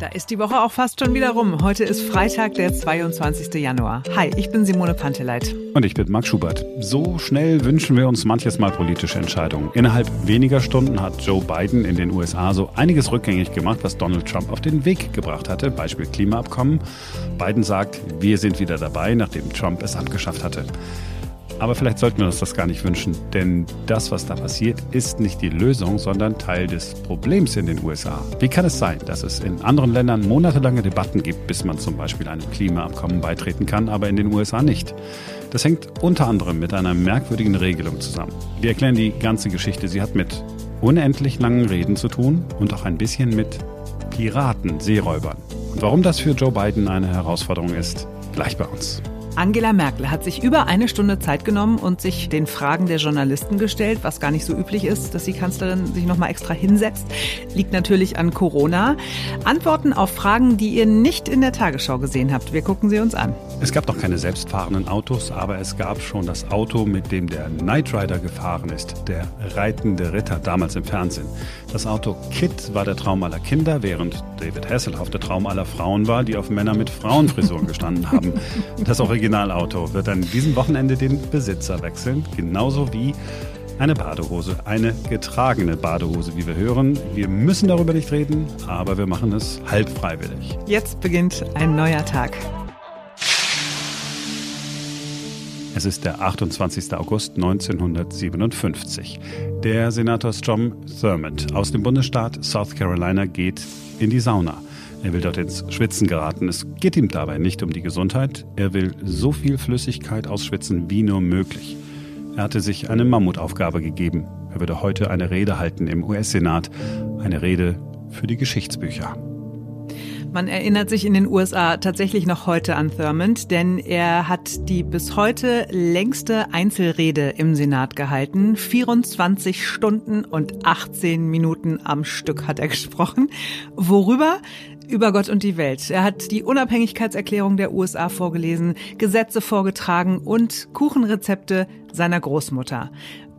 Da ist die Woche auch fast schon wieder rum. Heute ist Freitag, der 22. Januar. Hi, ich bin Simone Panteleit. Und ich bin Marc Schubert. So schnell wünschen wir uns manches Mal politische Entscheidungen. Innerhalb weniger Stunden hat Joe Biden in den USA so einiges rückgängig gemacht, was Donald Trump auf den Weg gebracht hatte. Beispiel Klimaabkommen. Biden sagt, wir sind wieder dabei, nachdem Trump es abgeschafft hatte. Aber vielleicht sollten wir uns das gar nicht wünschen, denn das, was da passiert, ist nicht die Lösung, sondern Teil des Problems in den USA. Wie kann es sein, dass es in anderen Ländern monatelange Debatten gibt, bis man zum Beispiel einem Klimaabkommen beitreten kann, aber in den USA nicht? Das hängt unter anderem mit einer merkwürdigen Regelung zusammen. Wir erklären die ganze Geschichte. Sie hat mit unendlich langen Reden zu tun und auch ein bisschen mit Piraten, Seeräubern. Und warum das für Joe Biden eine Herausforderung ist, gleich bei uns. Angela Merkel hat sich über eine Stunde Zeit genommen und sich den Fragen der Journalisten gestellt, was gar nicht so üblich ist, dass die Kanzlerin sich noch mal extra hinsetzt. Liegt natürlich an Corona. Antworten auf Fragen, die ihr nicht in der Tagesschau gesehen habt. Wir gucken sie uns an. Es gab noch keine selbstfahrenden Autos, aber es gab schon das Auto, mit dem der Knight Rider gefahren ist, der reitende Ritter damals im Fernsehen. Das Auto Kit war der Traum aller Kinder, während David Hasselhoff der Traum aller Frauen war, die auf Männer mit Frauenfrisuren gestanden haben. Das Originalauto wird an diesem Wochenende den Besitzer wechseln, genauso wie eine Badehose, eine getragene Badehose, wie wir hören. Wir müssen darüber nicht reden, aber wir machen es halb freiwillig. Jetzt beginnt ein neuer Tag. Es ist der 28. August 1957. Der Senator Strom Thurmond aus dem Bundesstaat South Carolina geht in die Sauna. Er will dort ins Schwitzen geraten. Es geht ihm dabei nicht um die Gesundheit. Er will so viel Flüssigkeit ausschwitzen wie nur möglich. Er hatte sich eine Mammutaufgabe gegeben. Er würde heute eine Rede halten im US-Senat. Eine Rede für die Geschichtsbücher. Man erinnert sich in den USA tatsächlich noch heute an Thurmond, denn er hat die bis heute längste Einzelrede im Senat gehalten. 24 Stunden und 18 Minuten am Stück hat er gesprochen. Worüber? Über Gott und die Welt. Er hat die Unabhängigkeitserklärung der USA vorgelesen, Gesetze vorgetragen und Kuchenrezepte seiner Großmutter.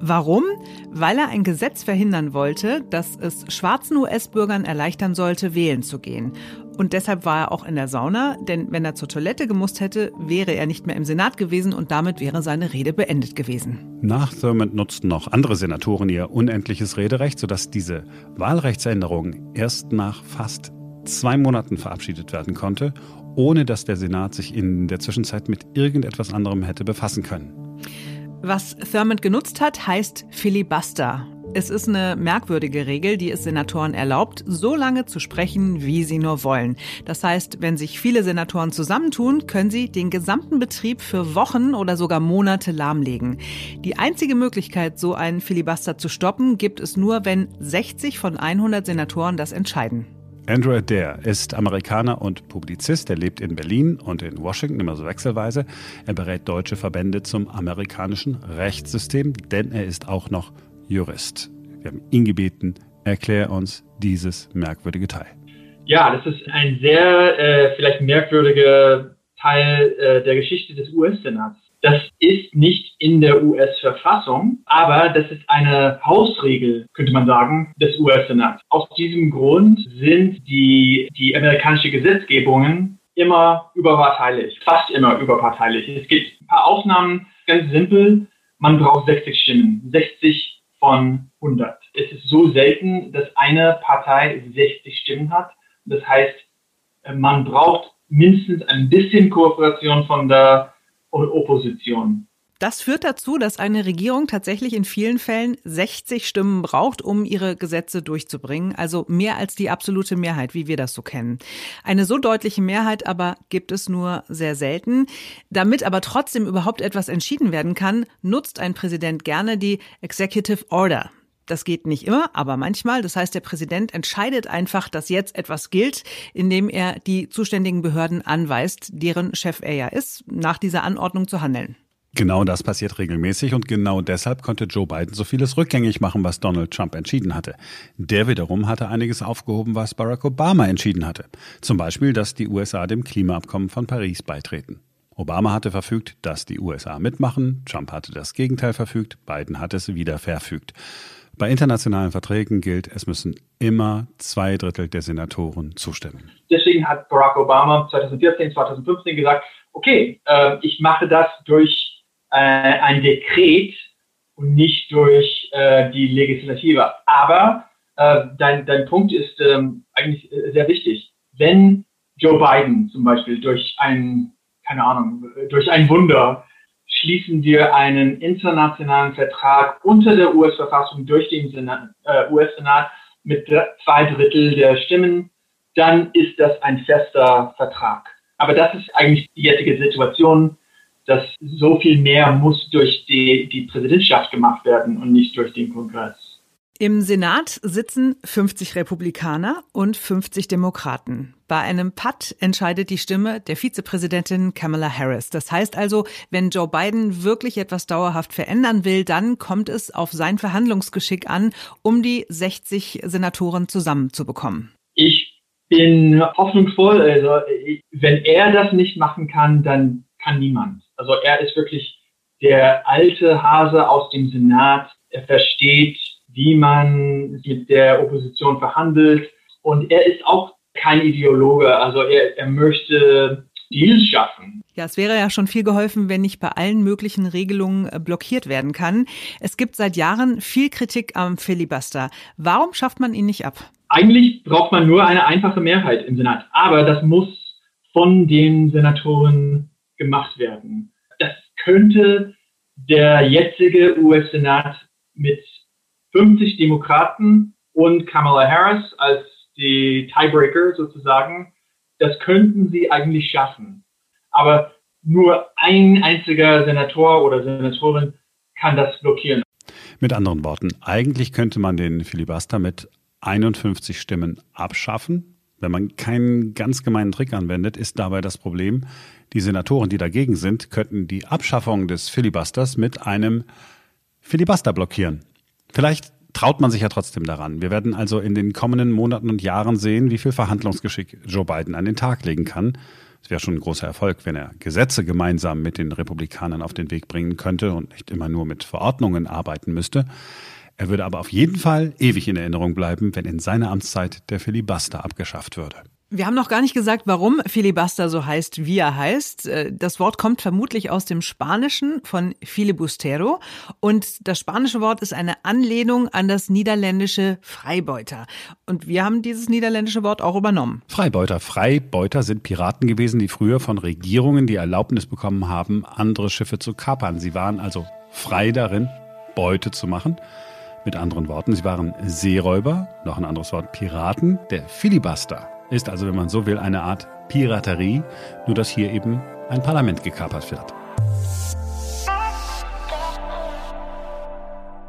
Warum? Weil er ein Gesetz verhindern wollte, das es schwarzen US-Bürgern erleichtern sollte, wählen zu gehen. Und deshalb war er auch in der Sauna, denn wenn er zur Toilette gemusst hätte, wäre er nicht mehr im Senat gewesen und damit wäre seine Rede beendet gewesen. Nach Thurmond nutzten noch andere Senatoren ihr unendliches Rederecht, sodass diese Wahlrechtsänderung erst nach fast zwei Monaten verabschiedet werden konnte, ohne dass der Senat sich in der Zwischenzeit mit irgendetwas anderem hätte befassen können. Was Thurmond genutzt hat, heißt Filibuster. Es ist eine merkwürdige Regel, die es Senatoren erlaubt, so lange zu sprechen, wie sie nur wollen. Das heißt, wenn sich viele Senatoren zusammentun, können sie den gesamten Betrieb für Wochen oder sogar Monate lahmlegen. Die einzige Möglichkeit, so einen Filibuster zu stoppen, gibt es nur, wenn 60 von 100 Senatoren das entscheiden. Andrew Adair ist Amerikaner und Publizist. Er lebt in Berlin und in Washington, immer so wechselweise. Er berät deutsche Verbände zum amerikanischen Rechtssystem, denn er ist auch noch Jurist. Wir haben ihn gebeten, erklär uns dieses merkwürdige Teil. Ja, das ist ein sehr äh, vielleicht merkwürdiger Teil äh, der Geschichte des US-Senats. Das ist nicht in der US-Verfassung, aber das ist eine Hausregel, könnte man sagen, des US-Senats. Aus diesem Grund sind die, die amerikanische Gesetzgebungen immer überparteilich, fast immer überparteilich. Es gibt ein paar Ausnahmen, ganz simpel. Man braucht 60 Stimmen, 60 von 100. Es ist so selten, dass eine Partei 60 Stimmen hat. Das heißt, man braucht mindestens ein bisschen Kooperation von der Opposition. Das führt dazu, dass eine Regierung tatsächlich in vielen Fällen 60 Stimmen braucht, um ihre Gesetze durchzubringen, also mehr als die absolute Mehrheit, wie wir das so kennen. Eine so deutliche Mehrheit aber gibt es nur sehr selten. Damit aber trotzdem überhaupt etwas entschieden werden kann, nutzt ein Präsident gerne die Executive Order. Das geht nicht immer, aber manchmal. Das heißt, der Präsident entscheidet einfach, dass jetzt etwas gilt, indem er die zuständigen Behörden anweist, deren Chef er ja ist, nach dieser Anordnung zu handeln. Genau das passiert regelmäßig und genau deshalb konnte Joe Biden so vieles rückgängig machen, was Donald Trump entschieden hatte. Der wiederum hatte einiges aufgehoben, was Barack Obama entschieden hatte. Zum Beispiel, dass die USA dem Klimaabkommen von Paris beitreten. Obama hatte verfügt, dass die USA mitmachen, Trump hatte das Gegenteil verfügt, Biden hat es wieder verfügt. Bei internationalen Verträgen gilt, es müssen immer zwei Drittel der Senatoren zustimmen. Deswegen hat Barack Obama 2014, 2015 gesagt, okay, äh, ich mache das durch äh, ein Dekret und nicht durch äh, die Legislative. Aber äh, dein, dein Punkt ist ähm, eigentlich äh, sehr wichtig. Wenn Joe Biden zum Beispiel durch ein, keine Ahnung, durch ein Wunder schließen wir einen internationalen Vertrag unter der US-Verfassung durch den äh, US-Senat mit zwei Drittel der Stimmen, dann ist das ein fester Vertrag. Aber das ist eigentlich die jetzige Situation, dass so viel mehr muss durch die, die Präsidentschaft gemacht werden und nicht durch den Kongress. Im Senat sitzen 50 Republikaner und 50 Demokraten. Bei einem Patt entscheidet die Stimme der Vizepräsidentin Kamala Harris. Das heißt also, wenn Joe Biden wirklich etwas dauerhaft verändern will, dann kommt es auf sein Verhandlungsgeschick an, um die 60 Senatoren zusammenzubekommen. Ich bin hoffnungsvoll. Also, wenn er das nicht machen kann, dann kann niemand. Also, er ist wirklich der alte Hase aus dem Senat. Er versteht wie man mit der Opposition verhandelt. Und er ist auch kein Ideologe, also er, er möchte Deals schaffen. Ja, es wäre ja schon viel geholfen, wenn nicht bei allen möglichen Regelungen äh, blockiert werden kann. Es gibt seit Jahren viel Kritik am Filibuster. Warum schafft man ihn nicht ab? Eigentlich braucht man nur eine einfache Mehrheit im Senat, aber das muss von den Senatoren gemacht werden. Das könnte der jetzige US-Senat mit 50 Demokraten und Kamala Harris als die Tiebreaker sozusagen, das könnten sie eigentlich schaffen. Aber nur ein einziger Senator oder Senatorin kann das blockieren. Mit anderen Worten, eigentlich könnte man den Filibuster mit 51 Stimmen abschaffen. Wenn man keinen ganz gemeinen Trick anwendet, ist dabei das Problem, die Senatoren, die dagegen sind, könnten die Abschaffung des Filibusters mit einem Filibuster blockieren. Vielleicht traut man sich ja trotzdem daran. Wir werden also in den kommenden Monaten und Jahren sehen, wie viel Verhandlungsgeschick Joe Biden an den Tag legen kann. Es wäre schon ein großer Erfolg, wenn er Gesetze gemeinsam mit den Republikanern auf den Weg bringen könnte und nicht immer nur mit Verordnungen arbeiten müsste. Er würde aber auf jeden Fall ewig in Erinnerung bleiben, wenn in seiner Amtszeit der Filibuster abgeschafft würde. Wir haben noch gar nicht gesagt, warum Filibuster so heißt, wie er heißt. Äh, das Wort kommt vermutlich aus dem Spanischen von filibustero und das spanische Wort ist eine Anlehnung an das niederländische Freibeuter. Und wir haben dieses niederländische Wort auch übernommen. Freibeuter. Freibeuter sind Piraten gewesen, die früher von Regierungen die Erlaubnis bekommen haben, andere Schiffe zu kapern. Sie waren also frei darin, Beute zu machen. Mit anderen Worten, sie waren Seeräuber, noch ein anderes Wort, Piraten. Der Filibuster ist also, wenn man so will, eine Art Piraterie, nur dass hier eben ein Parlament gekapert wird.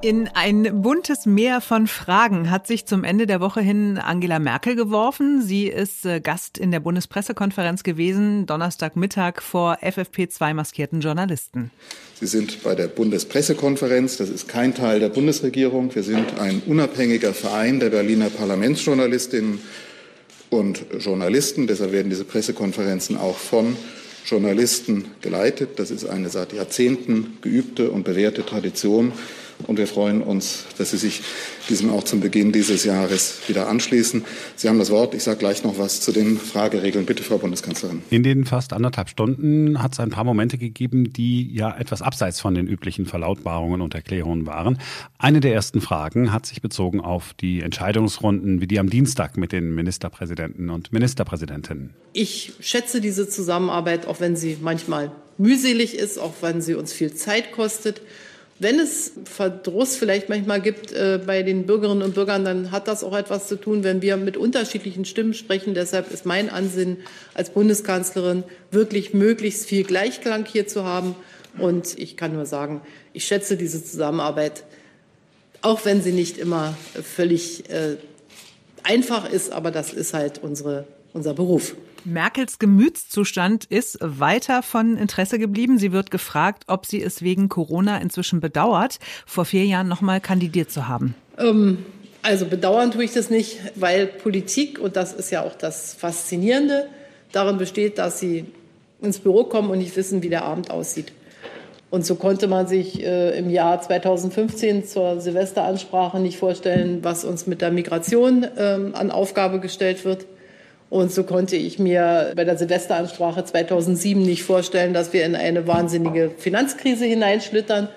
In ein buntes Meer von Fragen hat sich zum Ende der Woche hin Angela Merkel geworfen. Sie ist äh, Gast in der Bundespressekonferenz gewesen, Donnerstagmittag vor FFP2 maskierten Journalisten. Sie sind bei der Bundespressekonferenz. Das ist kein Teil der Bundesregierung. Wir sind ein unabhängiger Verein der Berliner Parlamentsjournalistinnen und Journalisten. Deshalb werden diese Pressekonferenzen auch von Journalisten geleitet. Das ist eine seit Jahrzehnten geübte und bewährte Tradition. Und wir freuen uns, dass Sie sich diesem auch zum Beginn dieses Jahres wieder anschließen. Sie haben das Wort. Ich sage gleich noch was zu den Frageregeln. Bitte, Frau Bundeskanzlerin. In den fast anderthalb Stunden hat es ein paar Momente gegeben, die ja etwas abseits von den üblichen Verlautbarungen und Erklärungen waren. Eine der ersten Fragen hat sich bezogen auf die Entscheidungsrunden, wie die am Dienstag mit den Ministerpräsidenten und Ministerpräsidentinnen. Ich schätze diese Zusammenarbeit, auch wenn sie manchmal mühselig ist, auch wenn sie uns viel Zeit kostet. Wenn es Verdruss vielleicht manchmal gibt äh, bei den Bürgerinnen und Bürgern, dann hat das auch etwas zu tun, wenn wir mit unterschiedlichen Stimmen sprechen. Deshalb ist mein Ansinnen als Bundeskanzlerin wirklich möglichst viel Gleichklang hier zu haben. Und ich kann nur sagen, ich schätze diese Zusammenarbeit, auch wenn sie nicht immer völlig äh, einfach ist, aber das ist halt unsere, unser Beruf. Merkels Gemütszustand ist weiter von Interesse geblieben. Sie wird gefragt, ob sie es wegen Corona inzwischen bedauert, vor vier Jahren nochmal kandidiert zu haben. Ähm, also bedauern tue ich das nicht, weil Politik, und das ist ja auch das Faszinierende, darin besteht, dass Sie ins Büro kommen und nicht wissen, wie der Abend aussieht. Und so konnte man sich äh, im Jahr 2015 zur Silvesteransprache nicht vorstellen, was uns mit der Migration ähm, an Aufgabe gestellt wird. Und so konnte ich mir bei der Silvesteransprache 2007 nicht vorstellen, dass wir in eine wahnsinnige Finanzkrise hineinschlittern.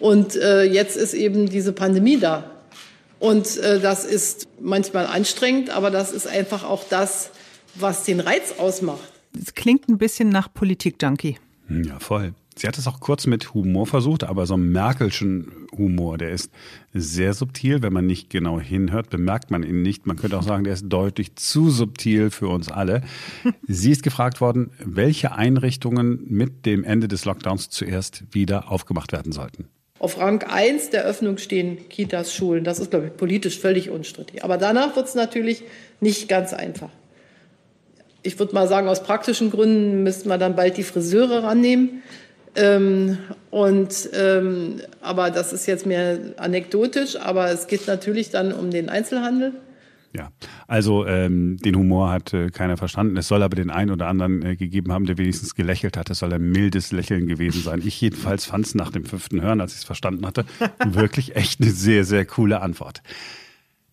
Und äh, jetzt ist eben diese Pandemie da. Und äh, das ist manchmal anstrengend, aber das ist einfach auch das, was den Reiz ausmacht. Es klingt ein bisschen nach Politik-Junkie. Ja, voll. Sie hat es auch kurz mit Humor versucht, aber so einen Merkelschen Humor, der ist sehr subtil. Wenn man nicht genau hinhört, bemerkt man ihn nicht. Man könnte auch sagen, der ist deutlich zu subtil für uns alle. Sie ist gefragt worden, welche Einrichtungen mit dem Ende des Lockdowns zuerst wieder aufgemacht werden sollten. Auf Rang 1 der Öffnung stehen Kitas, Schulen. Das ist, glaube ich, politisch völlig unstrittig. Aber danach wird es natürlich nicht ganz einfach. Ich würde mal sagen, aus praktischen Gründen müssten wir dann bald die Friseure rannehmen. Ähm, und, ähm, aber das ist jetzt mehr anekdotisch, aber es geht natürlich dann um den Einzelhandel. Ja, also ähm, den Humor hat äh, keiner verstanden. Es soll aber den einen oder anderen äh, gegeben haben, der wenigstens gelächelt hat. Es soll ein mildes Lächeln gewesen sein. Ich jedenfalls fand es nach dem fünften Hören, als ich es verstanden hatte, wirklich echt eine sehr, sehr coole Antwort.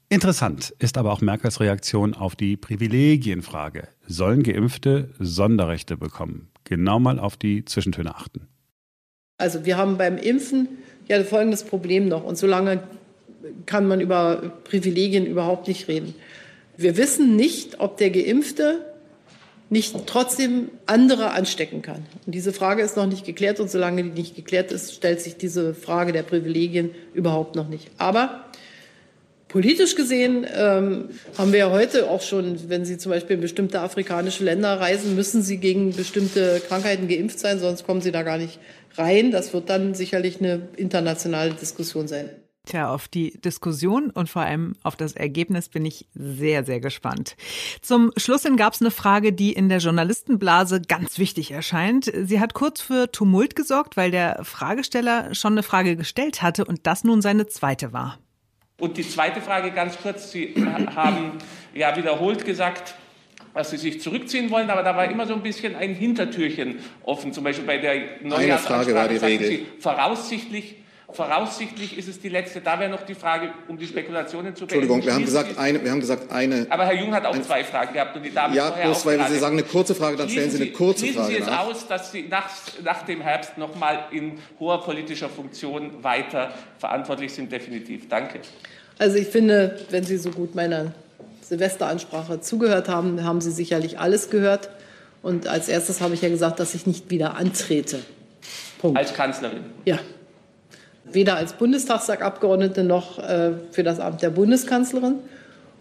Interessant ist aber auch Merkels Reaktion auf die Privilegienfrage. Sollen Geimpfte Sonderrechte bekommen? Genau mal auf die Zwischentöne achten. Also wir haben beim Impfen ja folgendes Problem noch. Und solange kann man über Privilegien überhaupt nicht reden. Wir wissen nicht, ob der Geimpfte nicht trotzdem andere anstecken kann. Und diese Frage ist noch nicht geklärt und solange die nicht geklärt ist, stellt sich diese Frage der Privilegien überhaupt noch nicht. Aber politisch gesehen ähm, haben wir ja heute auch schon, wenn Sie zum Beispiel in bestimmte afrikanische Länder reisen, müssen Sie gegen bestimmte Krankheiten geimpft sein, sonst kommen Sie da gar nicht rein. Das wird dann sicherlich eine internationale Diskussion sein. Tja, auf die Diskussion und vor allem auf das Ergebnis bin ich sehr, sehr gespannt. Zum Schluss gab es eine Frage, die in der Journalistenblase ganz wichtig erscheint. Sie hat kurz für Tumult gesorgt, weil der Fragesteller schon eine Frage gestellt hatte und das nun seine zweite war. Und die zweite Frage ganz kurz. Sie haben ja wiederholt gesagt, dass Sie sich zurückziehen wollen, aber da war immer so ein bisschen ein Hintertürchen offen. Zum Beispiel bei der Neujahrsansprache sagten Sie voraussichtlich Voraussichtlich ist es die letzte. Da wäre noch die Frage, um die Spekulationen zu beenden. Entschuldigung, wir haben gesagt eine. Wir haben gesagt eine aber Herr Jung hat auch zwei Fragen gehabt und die Dame Ja, bloß weil Sie sagen eine kurze Frage, dann stellen Sie eine kurze schließen Frage Sie es nach. aus, dass Sie nach, nach dem Herbst noch mal in hoher politischer Funktion weiter verantwortlich sind, definitiv. Danke. Also ich finde, wenn Sie so gut meiner Silvesteransprache zugehört haben, haben Sie sicherlich alles gehört. Und als erstes habe ich ja gesagt, dass ich nicht wieder antrete. Punkt. Als Kanzlerin? Ja weder als Bundestagsabgeordnete noch äh, für das Amt der Bundeskanzlerin.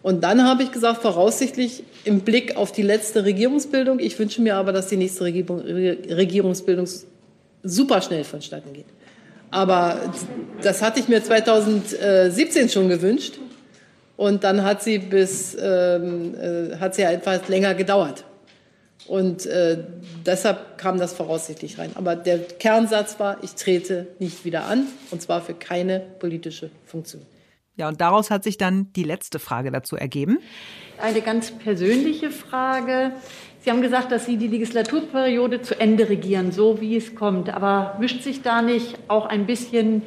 Und dann habe ich gesagt, voraussichtlich im Blick auf die letzte Regierungsbildung, ich wünsche mir aber, dass die nächste Regierung, Regierungsbildung super schnell vonstatten geht. Aber das hatte ich mir 2017 schon gewünscht. Und dann hat sie bis, ähm, äh, hat sie etwas länger gedauert. Und äh, deshalb kam das voraussichtlich rein. Aber der Kernsatz war, ich trete nicht wieder an, und zwar für keine politische Funktion. Ja, und daraus hat sich dann die letzte Frage dazu ergeben. Eine ganz persönliche Frage. Sie haben gesagt, dass Sie die Legislaturperiode zu Ende regieren, so wie es kommt. Aber mischt sich da nicht auch ein bisschen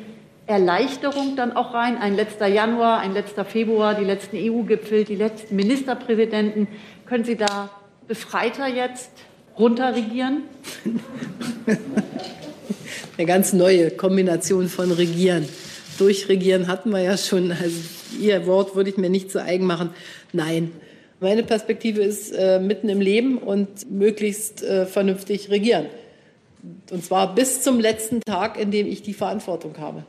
Erleichterung dann auch rein? Ein letzter Januar, ein letzter Februar, die letzten EU-Gipfel, die letzten Ministerpräsidenten. Können Sie da befreiter jetzt runterregieren? Eine ganz neue Kombination von Regieren. Durchregieren hatten wir ja schon. Also Ihr Wort würde ich mir nicht zu eigen machen. Nein. Meine Perspektive ist äh, mitten im Leben und möglichst äh, vernünftig regieren. Und zwar bis zum letzten Tag, in dem ich die Verantwortung habe.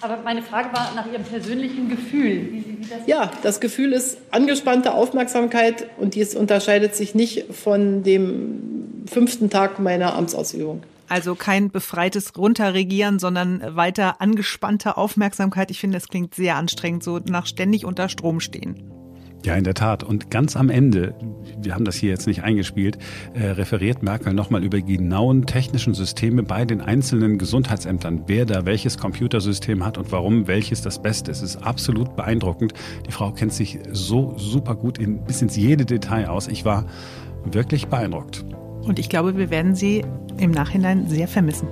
Aber meine Frage war nach Ihrem persönlichen Gefühl. Wie, das ja, das Gefühl ist angespannte Aufmerksamkeit und dies unterscheidet sich nicht von dem fünften Tag meiner Amtsausübung. Also kein befreites Runterregieren, sondern weiter angespannte Aufmerksamkeit. Ich finde, es klingt sehr anstrengend, so nach ständig unter Strom stehen. Ja, in der Tat. Und ganz am Ende, wir haben das hier jetzt nicht eingespielt, äh, referiert Merkel nochmal über genauen technischen Systeme bei den einzelnen Gesundheitsämtern, wer da welches Computersystem hat und warum welches das Beste ist. Es ist absolut beeindruckend. Die Frau kennt sich so super gut in bis ins jede Detail aus. Ich war wirklich beeindruckt. Und ich glaube, wir werden sie im Nachhinein sehr vermissen.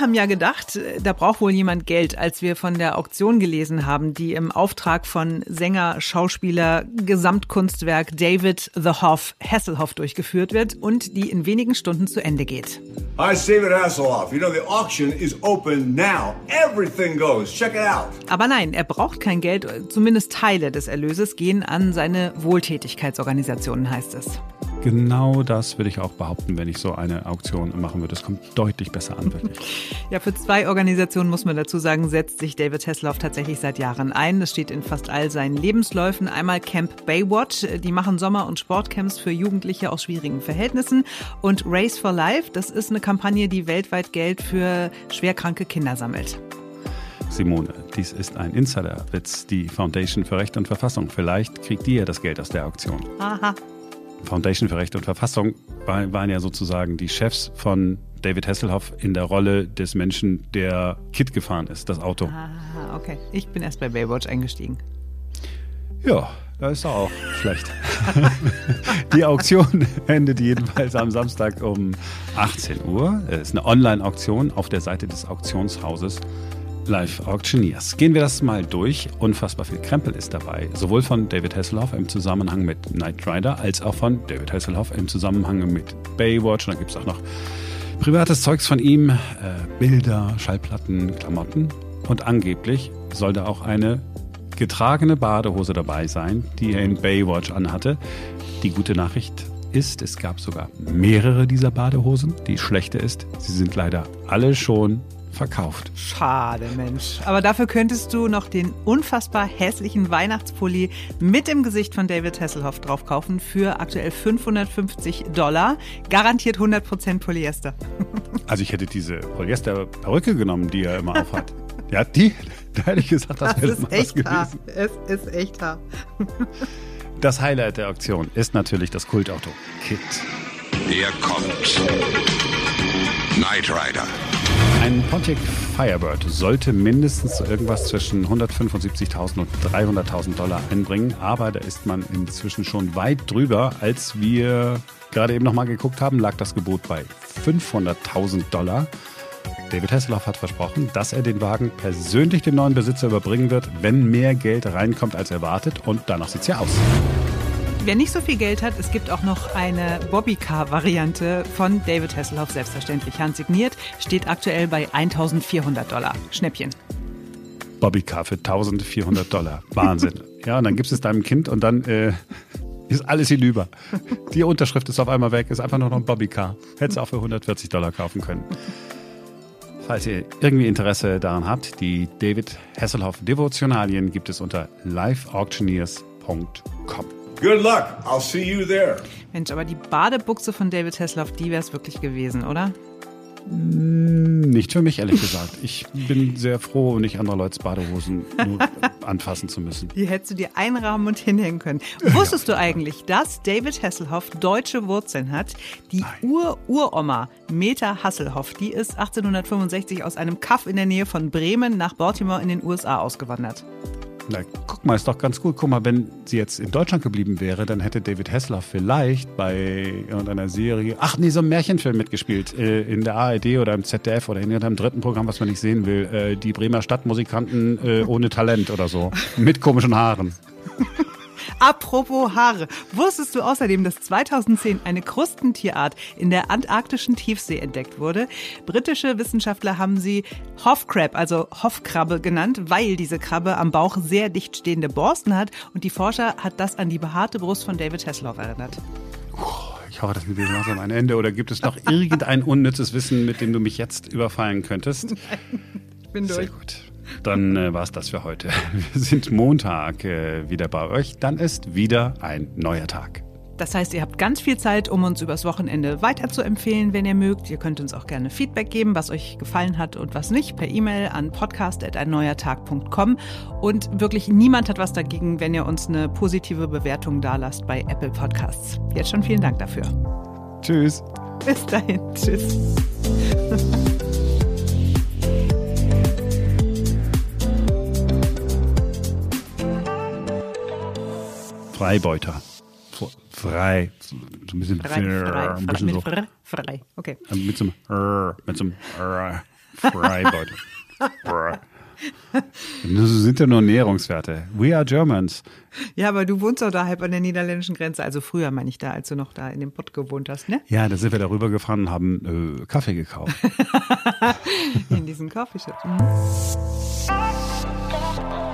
Wir haben ja gedacht, da braucht wohl jemand Geld, als wir von der Auktion gelesen haben, die im Auftrag von Sänger, Schauspieler, Gesamtkunstwerk David The Hoff Hasselhoff durchgeführt wird und die in wenigen Stunden zu Ende geht. Hi, David Hasselhoff. You know, the auction is open now. Everything goes. Check it out. Aber nein, er braucht kein Geld, zumindest Teile des Erlöses gehen an seine Wohltätigkeitsorganisationen, heißt es. Genau das würde ich auch behaupten, wenn ich so eine Auktion machen würde. Es kommt deutlich besser an, wirklich. ja, für zwei Organisationen muss man dazu sagen, setzt sich David Hasselhoff tatsächlich seit Jahren ein. Das steht in fast all seinen Lebensläufen. Einmal Camp Baywatch, die machen Sommer- und Sportcamps für Jugendliche aus schwierigen Verhältnissen. Und Race for Life, das ist eine Kampagne, die weltweit Geld für schwerkranke Kinder sammelt. Simone, dies ist ein Insiderwitz. Die Foundation für Recht und Verfassung. Vielleicht kriegt die ja das Geld aus der Auktion. Aha. Foundation für Recht und Verfassung waren ja sozusagen die Chefs von David Hasselhoff in der Rolle des Menschen, der Kit gefahren ist, das Auto. Ah, okay. Ich bin erst bei Baywatch eingestiegen. Ja, das ist auch schlecht. die Auktion endet jedenfalls am Samstag um 18 Uhr. Es ist eine Online-Auktion auf der Seite des Auktionshauses Live Auctioneers. Gehen wir das mal durch. Unfassbar viel Krempel ist dabei. Sowohl von David Hasselhoff im Zusammenhang mit Knight Rider als auch von David Hasselhoff im Zusammenhang mit Baywatch. Und da gibt es auch noch privates Zeugs von ihm, äh, Bilder, Schallplatten, Klamotten. Und angeblich soll da auch eine getragene Badehose dabei sein, die er in Baywatch anhatte. Die gute Nachricht ist, es gab sogar mehrere dieser Badehosen. Die schlechte ist, sie sind leider alle schon verkauft. Schade, Mensch. Aber dafür könntest du noch den unfassbar hässlichen Weihnachtspulli mit dem Gesicht von David Hasselhoff drauf kaufen für aktuell 550 Dollar. Garantiert 100% Polyester. Also ich hätte diese Polyester-Perücke genommen, die er immer aufhat. ja, die, da hätte ich gesagt, das, das wäre ist echt gewesen. Haar. Es ist echt Haar. Das Highlight der Auktion ist natürlich das Kultauto Kit. Der kommt. Knight Rider. Ein Pontiac Firebird sollte mindestens irgendwas zwischen 175.000 und 300.000 Dollar einbringen, aber da ist man inzwischen schon weit drüber. Als wir gerade eben nochmal geguckt haben, lag das Gebot bei 500.000 Dollar. David Hasselhoff hat versprochen, dass er den Wagen persönlich dem neuen Besitzer überbringen wird, wenn mehr Geld reinkommt als erwartet. Und danach sieht es ja aus. Wer nicht so viel Geld hat, es gibt auch noch eine Bobbycar-Variante von David Hasselhoff, selbstverständlich handsigniert, steht aktuell bei 1400 Dollar. Schnäppchen. Bobbycar für 1400 Dollar. Wahnsinn. ja, und dann gibst es deinem Kind und dann äh, ist alles hinüber. Die Unterschrift ist auf einmal weg, ist einfach nur noch ein Bobbycar. Hättest auch für 140 Dollar kaufen können. Falls ihr irgendwie Interesse daran habt, die David Hasselhoff Devotionalien gibt es unter liveauctioneers.com. Good luck. I'll see you there. Mensch, aber die Badebuchse von David Hasselhoff, die wäre es wirklich gewesen, oder? Nicht für mich, ehrlich gesagt. Ich bin sehr froh, nicht andere Leute Badehosen anfassen zu müssen. Die hättest du dir einrahmen und hinhängen können. Wusstest du eigentlich, dass David Hasselhoff deutsche Wurzeln hat? Die Ur-Uroma Meta Hasselhoff, die ist 1865 aus einem Kaff in der Nähe von Bremen nach Baltimore in den USA ausgewandert. Na, guck mal, ist doch ganz gut. Guck mal, wenn sie jetzt in Deutschland geblieben wäre, dann hätte David Hessler vielleicht bei irgendeiner Serie, ach nee, so einem Märchenfilm mitgespielt, äh, in der ARD oder im ZDF oder in irgendeinem dritten Programm, was man nicht sehen will. Äh, die Bremer Stadtmusikanten äh, ohne Talent oder so. Mit komischen Haaren. Apropos Haare. Wusstest du außerdem, dass 2010 eine Krustentierart in der antarktischen Tiefsee entdeckt wurde? Britische Wissenschaftler haben sie Hoffcrab, also Hoffkrabbe genannt, weil diese Krabbe am Bauch sehr dicht stehende Borsten hat und die Forscher hat das an die behaarte Brust von David Hasselhoff erinnert. Ich hoffe, das ist langsam ein Ende. Oder gibt es noch irgendein unnützes Wissen, mit dem du mich jetzt überfallen könntest? Nein, ich bin durch. Sehr gut. Dann äh, war es das für heute. Wir sind Montag äh, wieder bei euch. Dann ist wieder ein neuer Tag. Das heißt, ihr habt ganz viel Zeit, um uns übers Wochenende weiterzuempfehlen, wenn ihr mögt. Ihr könnt uns auch gerne Feedback geben, was euch gefallen hat und was nicht, per E-Mail an podcast.einneuertag.com. Und wirklich niemand hat was dagegen, wenn ihr uns eine positive Bewertung dalasst bei Apple Podcasts. Jetzt schon vielen Dank dafür. Tschüss. Bis dahin. Tschüss. Freibeuter. Frei. So ein bisschen Frei, frei, ein bisschen mit so, frei, frei. Okay. mit so einem mit so einem Freibeuter. Das sind ja nur Näherungswerte. We are Germans. Ja, aber du wohnst doch da halb an der niederländischen Grenze. Also früher meine ich da, als du noch da in dem Pott gewohnt hast, ne? Ja, da sind wir darüber gefahren und haben äh, Kaffee gekauft. In diesem Coffeeshop. Mhm.